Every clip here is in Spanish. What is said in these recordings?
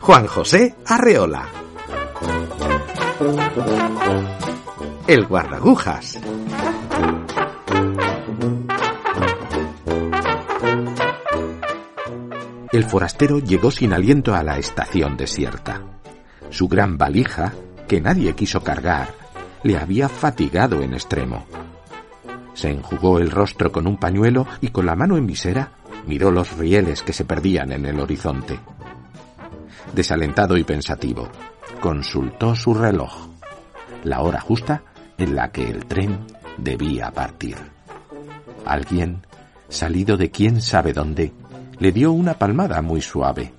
Juan José Arreola. El guardagujas. El forastero llegó sin aliento a la estación desierta. Su gran valija, que nadie quiso cargar, le había fatigado en extremo. Se enjugó el rostro con un pañuelo y con la mano en visera miró los rieles que se perdían en el horizonte desalentado y pensativo. Consultó su reloj, la hora justa en la que el tren debía partir. Alguien, salido de quién sabe dónde, le dio una palmada muy suave.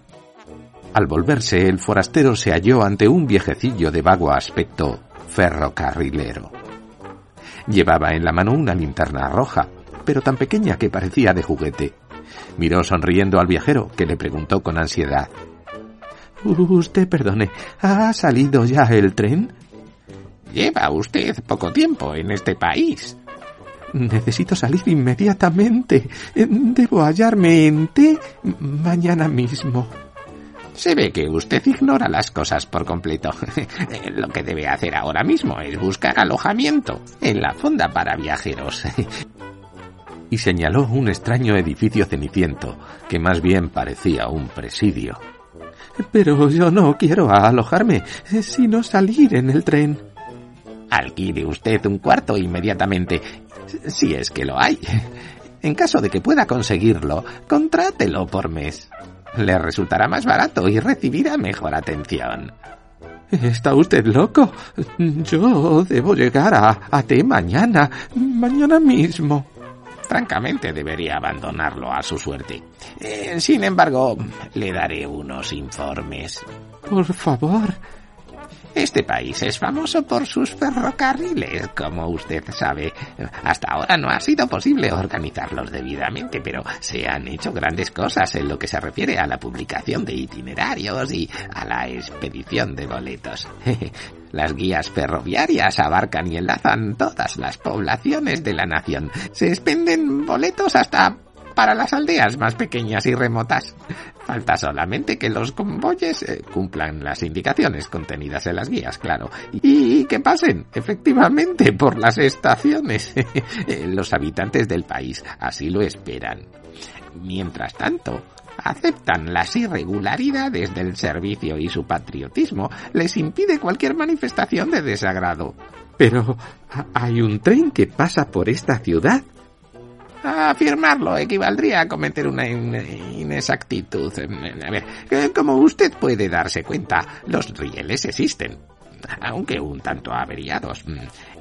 Al volverse, el forastero se halló ante un viejecillo de vago aspecto ferrocarrilero. Llevaba en la mano una linterna roja, pero tan pequeña que parecía de juguete. Miró sonriendo al viajero, que le preguntó con ansiedad Usted perdone, ¿ha salido ya el tren? Lleva usted poco tiempo en este país. Necesito salir inmediatamente. Debo hallarme en T mañana mismo. Se ve que usted ignora las cosas por completo. Lo que debe hacer ahora mismo es buscar alojamiento en la fonda para viajeros. Y señaló un extraño edificio ceniciento, que más bien parecía un presidio. Pero yo no quiero alojarme, sino salir en el tren. Alquile usted un cuarto inmediatamente, si es que lo hay. En caso de que pueda conseguirlo, contrátelo por mes. Le resultará más barato y recibirá mejor atención. ¿Está usted loco? Yo debo llegar a, a T mañana, mañana mismo francamente debería abandonarlo a su suerte. Eh, sin embargo, le daré unos informes. Por favor. Este país es famoso por sus ferrocarriles, como usted sabe. Hasta ahora no ha sido posible organizarlos debidamente, pero se han hecho grandes cosas en lo que se refiere a la publicación de itinerarios y a la expedición de boletos. Las guías ferroviarias abarcan y enlazan todas las poblaciones de la nación. Se expenden boletos hasta para las aldeas más pequeñas y remotas. Falta solamente que los convoyes eh, cumplan las indicaciones contenidas en las guías, claro, y, que pasen efectivamente por las estaciones. los habitantes del país así lo esperan. Mientras tanto, aceptan las irregularidades del servicio y su patriotismo les impide cualquier manifestación de desagrado. Pero hay un tren que pasa por esta ciudad. Afirmarlo equivaldría a cometer una inexactitud. A ver, como usted puede darse cuenta, los rieles existen aunque un tanto averiados.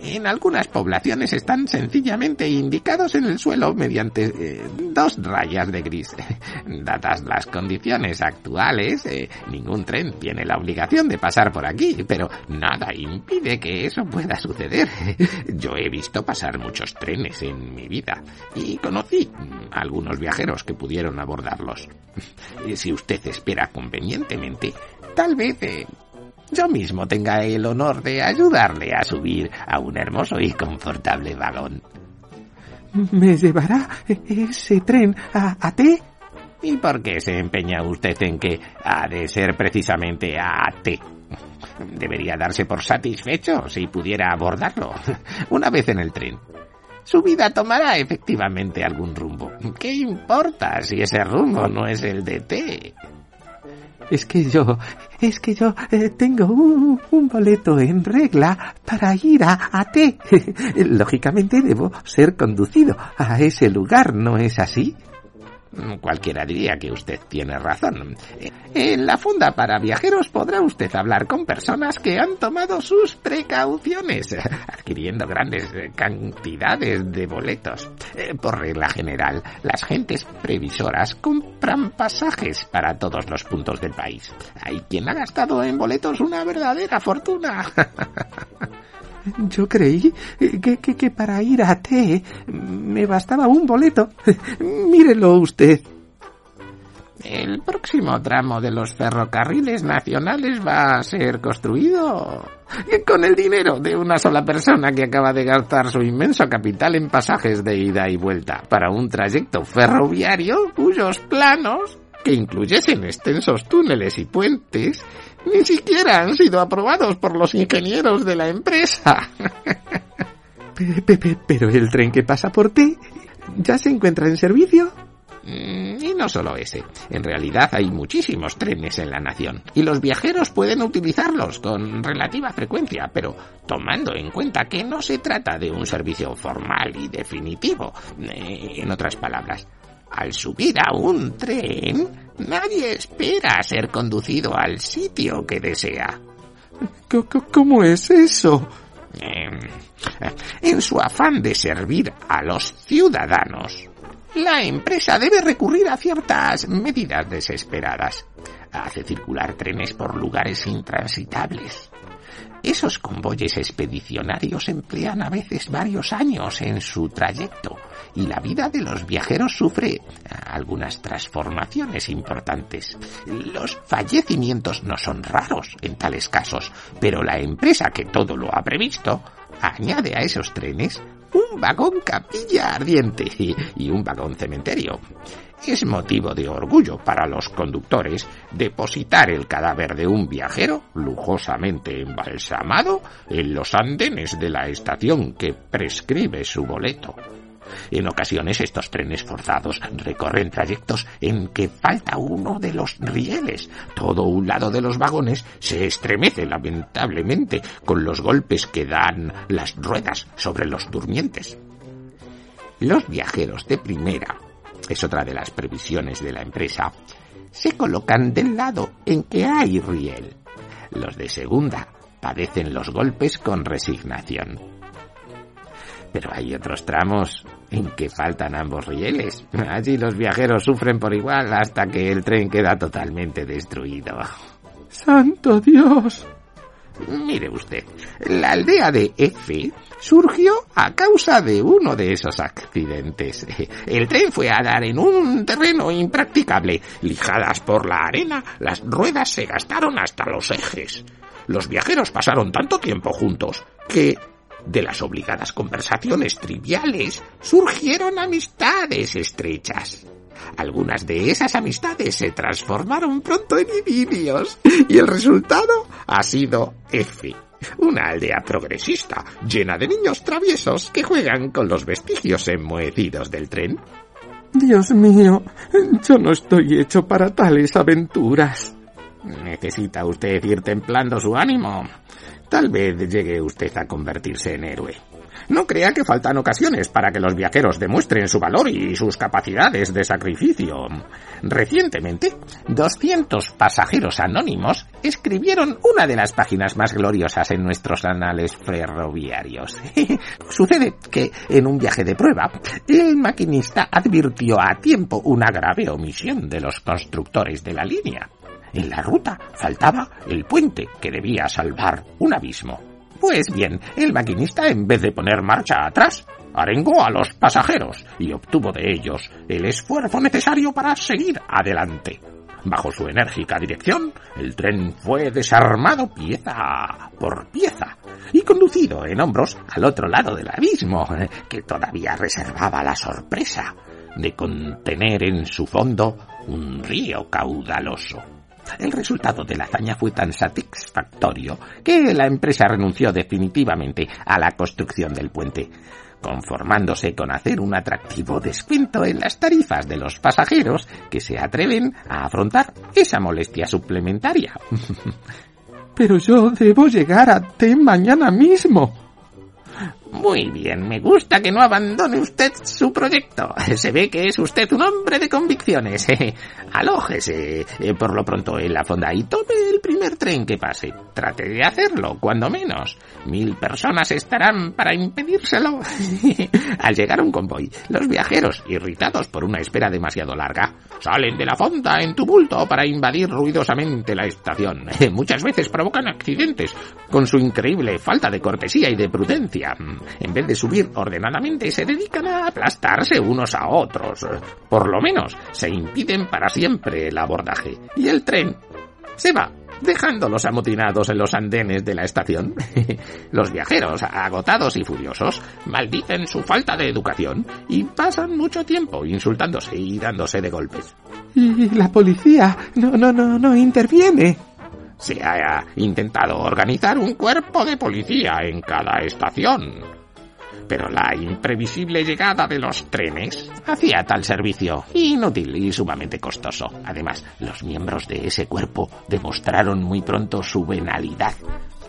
En algunas poblaciones están sencillamente indicados en el suelo mediante eh, dos rayas de gris. Dadas las condiciones actuales, eh, ningún tren tiene la obligación de pasar por aquí, pero nada impide que eso pueda suceder. Yo he visto pasar muchos trenes en mi vida y conocí algunos viajeros que pudieron abordarlos. Si usted espera convenientemente, tal vez eh, yo mismo tenga el honor de ayudarle a subir a un hermoso y confortable vagón. ¿Me llevará ese tren a, a T? ¿Y por qué se empeña usted en que ha de ser precisamente a T? Debería darse por satisfecho si pudiera abordarlo. Una vez en el tren, su vida tomará efectivamente algún rumbo. ¿Qué importa si ese rumbo no es el de T? Es que yo, es que yo eh, tengo un, boleto en regla para ir a, a T. Lógicamente debo ser conducido a ese lugar, ¿no es así? Cualquiera diría que usted tiene razón. En la funda para viajeros podrá usted hablar con personas que han tomado sus precauciones, adquiriendo grandes cantidades de boletos. Por regla general, las gentes previsoras compran pasajes para todos los puntos del país. Hay quien ha gastado en boletos una verdadera fortuna. Yo creí que, que, para ir a T me bastaba un boleto. Mírelo usted. El próximo tramo de los ferrocarriles nacionales va a ser construido con el dinero de una sola persona que acaba de gastar su inmenso capital en pasajes de ida y vuelta para un trayecto ferroviario cuyos planos, que incluyesen extensos túneles y puentes, ni siquiera han sido aprobados por los ingenieros de la empresa. Pero el tren que pasa por ti ya se encuentra en servicio. Mm, y no solo ese. En realidad hay muchísimos trenes en la nación y los viajeros pueden utilizarlos con relativa frecuencia, pero tomando en cuenta que no se trata de un servicio formal y definitivo. Eh, en otras palabras, al subir a un tren, nadie espera ser conducido al sitio que desea. ¿Cómo es eso? Em, en su afán de servir a los ciudadanos, la empresa debe recurrir a ciertas medidas desesperadas. Hace circular trenes por lugares intransitables. Esos convoyes expedicionarios emplean a veces varios años en su trayecto y la vida de los viajeros sufre algunas transformaciones importantes. Los fallecimientos no son raros en tales casos, pero la empresa que todo lo ha previsto añade a esos trenes un vagón capilla ardiente y un vagón cementerio. Es motivo de orgullo para los conductores depositar el cadáver de un viajero lujosamente embalsamado en los andenes de la estación que prescribe su boleto. En ocasiones estos trenes forzados recorren trayectos en que falta uno de los rieles. Todo un lado de los vagones se estremece lamentablemente con los golpes que dan las ruedas sobre los durmientes. Los viajeros de primera, es otra de las previsiones de la empresa, se colocan del lado en que hay riel. Los de segunda padecen los golpes con resignación. Pero hay otros tramos en que faltan ambos rieles. Allí los viajeros sufren por igual hasta que el tren queda totalmente destruido. ¡Santo Dios! Mire usted, la aldea de F surgió a causa de uno de esos accidentes. El tren fue a dar en un terreno impracticable. Lijadas por la arena, las ruedas se gastaron hasta los ejes. Los viajeros pasaron tanto tiempo juntos que de las obligadas conversaciones triviales surgieron amistades estrechas. Algunas de esas amistades se transformaron pronto en idilios y el resultado ha sido F, una aldea progresista llena de niños traviesos que juegan con los vestigios enmohecidos del tren. Dios mío, yo no estoy hecho para tales aventuras. Necesita usted ir templando su ánimo. Tal vez llegue usted a convertirse en héroe. No crea que faltan ocasiones para que los viajeros demuestren su valor y sus capacidades de sacrificio. Recientemente, 200 pasajeros anónimos escribieron una de las páginas más gloriosas en nuestros anales ferroviarios. Sucede que en un viaje de prueba, el maquinista advirtió a tiempo una grave omisión de los constructores de la línea. En la ruta faltaba el puente que debía salvar un abismo. Pues bien, el maquinista, en vez de poner marcha atrás, arengó a los pasajeros y obtuvo de ellos el esfuerzo necesario para seguir adelante. Bajo su enérgica dirección, el tren fue desarmado pieza por pieza y conducido en hombros al otro lado del abismo, que todavía reservaba la sorpresa de contener en su fondo un río caudaloso. El resultado de la hazaña fue tan satisfactorio que la empresa renunció definitivamente a la construcción del puente, conformándose con hacer un atractivo descuento en las tarifas de los pasajeros que se atreven a afrontar esa molestia suplementaria. Pero yo debo llegar a T mañana mismo. Muy bien, me gusta que no abandone usted su proyecto. Se ve que es usted un hombre de convicciones. Alójese eh, por lo pronto en la fonda y tome el primer tren que pase. Trate de hacerlo, cuando menos. Mil personas estarán para impedírselo. Al llegar un convoy, los viajeros, irritados por una espera demasiado larga, salen de la fonda en tumulto para invadir ruidosamente la estación. Muchas veces provocan accidentes con su increíble falta de cortesía y de prudencia. En vez de subir ordenadamente, se dedican a aplastarse unos a otros. Por lo menos, se impiden para siempre el abordaje. Y el tren se va dejándolos amotinados en los andenes de la estación. los viajeros, agotados y furiosos, maldicen su falta de educación y pasan mucho tiempo insultándose y dándose de golpes. Y la policía no, no, no, no interviene. Se ha intentado organizar un cuerpo de policía en cada estación pero la imprevisible llegada de los trenes hacía tal servicio inútil y sumamente costoso. Además, los miembros de ese cuerpo demostraron muy pronto su venalidad,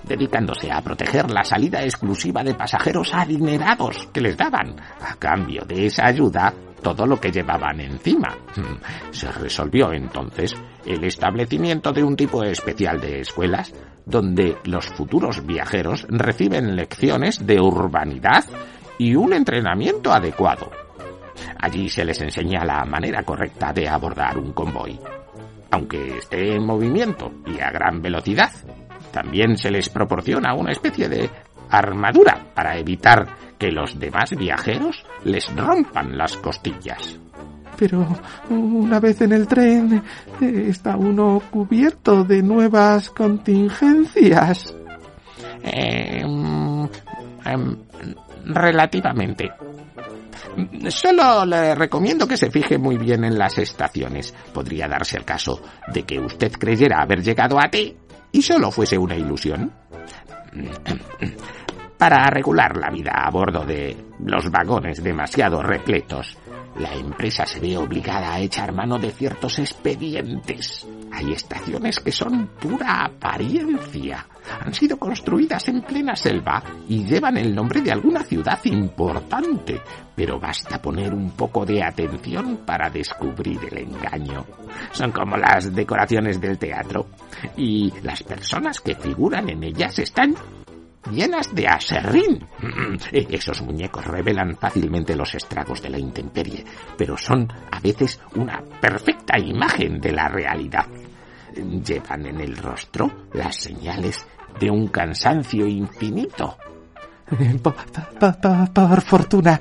dedicándose a proteger la salida exclusiva de pasajeros adinerados que les daban. A cambio de esa ayuda, todo lo que llevaban encima. Hmm. Se resolvió entonces el establecimiento de un tipo especial de escuelas donde los futuros viajeros reciben lecciones de urbanidad y un entrenamiento adecuado. Allí se les enseña la manera correcta de abordar un convoy. Aunque esté en movimiento y a gran velocidad, también se les proporciona una especie de armadura para evitar que los demás viajeros les rompan las costillas. Pero una vez en el tren está uno cubierto de nuevas contingencias. Eh, mm, em, relativamente. Solo le recomiendo que se fije muy bien en las estaciones. Podría darse el caso de que usted creyera haber llegado a ti y solo fuese una ilusión. Para regular la vida a bordo de los vagones demasiado repletos, la empresa se ve obligada a echar mano de ciertos expedientes. Hay estaciones que son pura apariencia. Han sido construidas en plena selva y llevan el nombre de alguna ciudad importante, pero basta poner un poco de atención para descubrir el engaño. Son como las decoraciones del teatro y las personas que figuran en ellas están llenas de aserrín. Esos muñecos revelan fácilmente los estragos de la intemperie, pero son a veces una perfecta imagen de la realidad. Llevan en el rostro las señales de un cansancio infinito. Por, fortuna,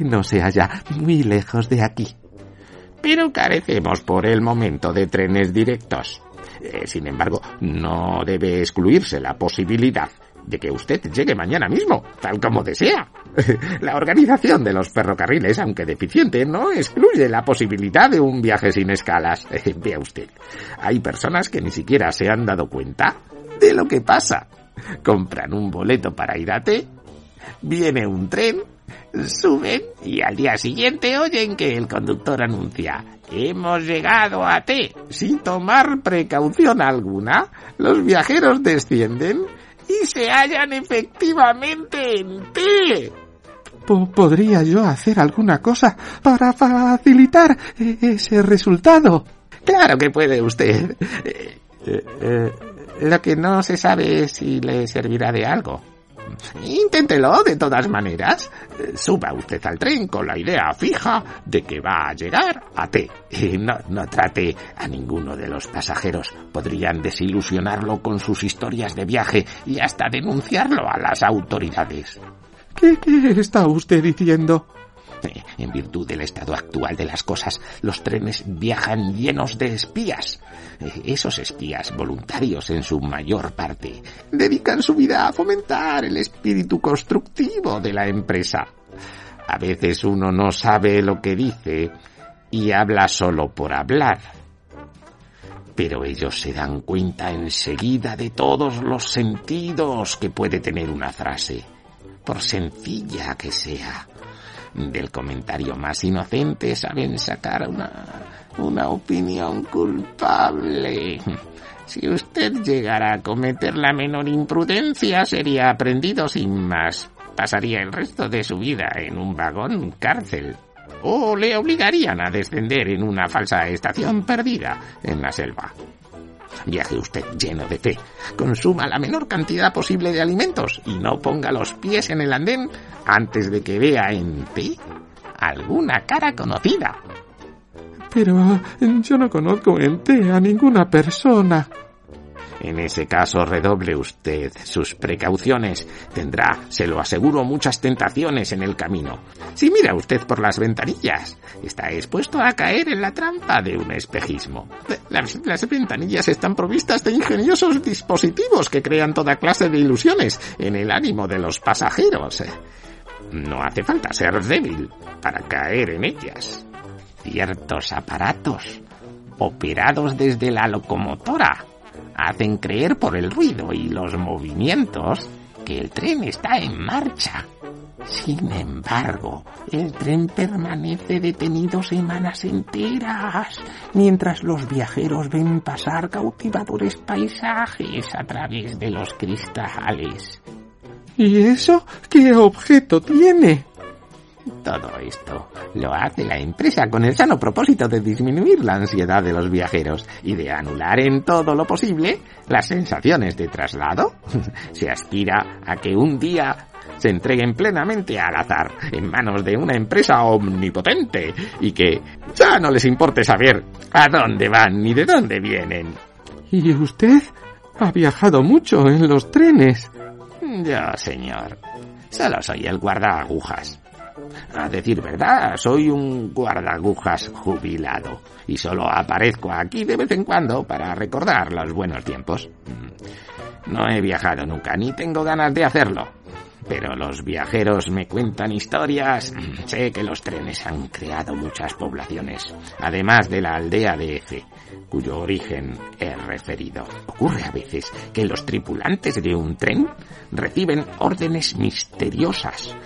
no se halla muy lejos de aquí. Pero carecemos por el momento de trenes directos. Eh, sin embargo, no debe excluirse la posibilidad de que usted llegue mañana mismo, tal como desea. La organización de los ferrocarriles, aunque deficiente, no excluye la posibilidad de un viaje sin escalas. Vea usted, hay personas que ni siquiera se han dado cuenta de lo que pasa. Compran un boleto para ir a T, viene un tren, suben y al día siguiente oyen que el conductor anuncia Hemos llegado a T. Sin tomar precaución alguna, los viajeros descienden y se hallan efectivamente en ti. ¿Podría yo hacer alguna cosa para facilitar ese resultado? Claro que puede usted. Eh, eh, eh, lo que no se sabe es si le servirá de algo. Inténtelo de todas maneras. Suba usted al tren con la idea fija de que va a llegar a T. No, no trate a ninguno de los pasajeros. Podrían desilusionarlo con sus historias de viaje y hasta denunciarlo a las autoridades. ¿Qué, qué está usted diciendo? En virtud del estado actual de las cosas, los trenes viajan llenos de espías. Esos espías, voluntarios en su mayor parte, dedican su vida a fomentar el espíritu constructivo de la empresa. A veces uno no sabe lo que dice y habla solo por hablar. Pero ellos se dan cuenta enseguida de todos los sentidos que puede tener una frase, por sencilla que sea del comentario más inocente saben sacar una, una opinión culpable. Si usted llegara a cometer la menor imprudencia, sería aprendido sin más. pasaría el resto de su vida en un vagón cárcel. O le obligarían a descender en una falsa estación perdida en la selva. Viaje usted lleno de fe, consuma la menor cantidad posible de alimentos y no ponga los pies en el andén antes de que vea en ti alguna cara conocida. Pero yo no conozco en té a ninguna persona. En ese caso redoble usted sus precauciones. Tendrá, se lo aseguro, muchas tentaciones en el camino. Si mira usted por las ventanillas, está expuesto a caer en la trampa de un espejismo. Las, las, ventanillas están provistas de ingeniosos dispositivos que crean toda clase de ilusiones en el ánimo de los pasajeros. No hace falta ser débil para caer en ellas. Ciertos aparatos, operados desde la locomotora, hacen creer por el ruido y los movimientos que el tren está en marcha. Sin embargo, el tren permanece detenido semanas enteras, mientras los viajeros ven pasar cautivadores paisajes a través de los cristales. ¿Y eso qué objeto tiene? Todo esto lo hace la empresa con el sano propósito de disminuir la ansiedad de los viajeros y de anular en todo lo posible las sensaciones de traslado. Se aspira a que un día se entreguen plenamente al azar en manos de una empresa omnipotente y que ya no les importe saber a dónde van ni de dónde vienen. ¿Y usted ha viajado mucho en los trenes? Yo, señor, solo soy el guardaagujas. A decir verdad, soy un guardagujas jubilado y solo aparezco aquí de vez en cuando para recordar los buenos tiempos. No he viajado nunca, ni tengo ganas de hacerlo. Pero los viajeros me cuentan historias. Sé que los trenes han creado muchas poblaciones, además de la aldea de F, cuyo origen he referido. Ocurre a veces que los tripulantes de un tren reciben órdenes misteriosas.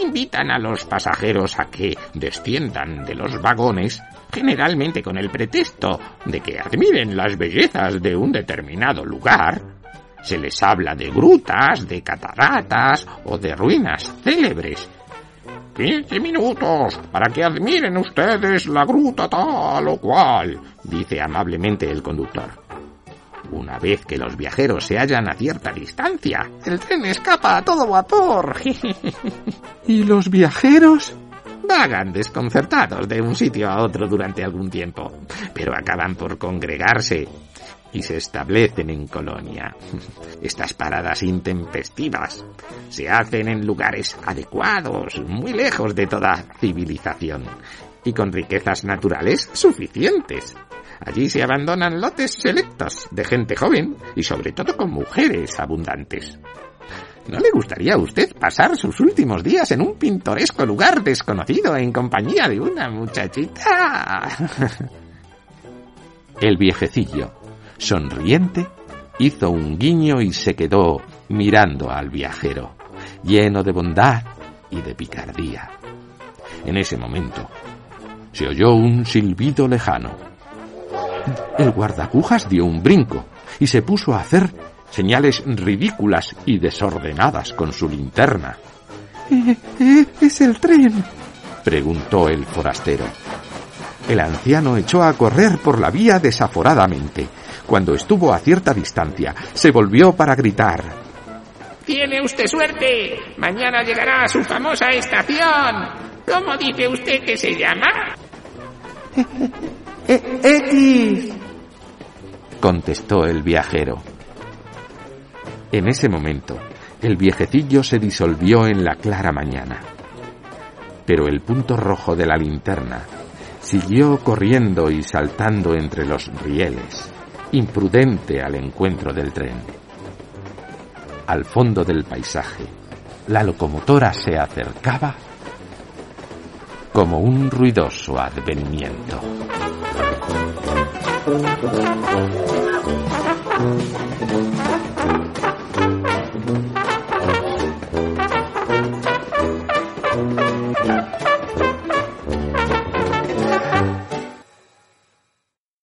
Invitan a los pasajeros a que desciendan de los vagones, generalmente con el pretexto de que admiren las bellezas de un determinado lugar se les habla de grutas, de cataratas o de ruinas célebres. Quince minutos para que admiren ustedes la gruta tal o cual, dice amablemente el conductor. Una vez que los viajeros se hallan a cierta distancia, el tren escapa a todo vapor. ¿Y los viajeros? Vagan desconcertados de un sitio a otro durante algún tiempo, pero acaban por congregarse y se establecen en colonia. Estas paradas intempestivas se hacen en lugares adecuados, muy lejos de toda civilización, y con riquezas naturales suficientes. Allí se abandonan lotes selectos de gente joven y sobre todo con mujeres abundantes. ¿No le gustaría a usted pasar sus últimos días en un pintoresco lugar desconocido en compañía de una muchachita? El viejecillo, sonriente, hizo un guiño y se quedó mirando al viajero, lleno de bondad y de picardía. En ese momento se oyó un silbido lejano. El guardacujas dio un brinco y se puso a hacer señales ridículas y desordenadas con su linterna. Eh, eh, ¿Es el tren? preguntó el forastero. El anciano echó a correr por la vía desaforadamente. Cuando estuvo a cierta distancia, se volvió para gritar. Tiene usted suerte. Mañana llegará a su famosa estación. ¿Cómo dice usted que se llama? X. contestó el viajero. En ese momento, el viejecillo se disolvió en la clara mañana. Pero el punto rojo de la linterna siguió corriendo y saltando entre los rieles, imprudente al encuentro del tren. Al fondo del paisaje, la locomotora se acercaba como un ruidoso advenimiento.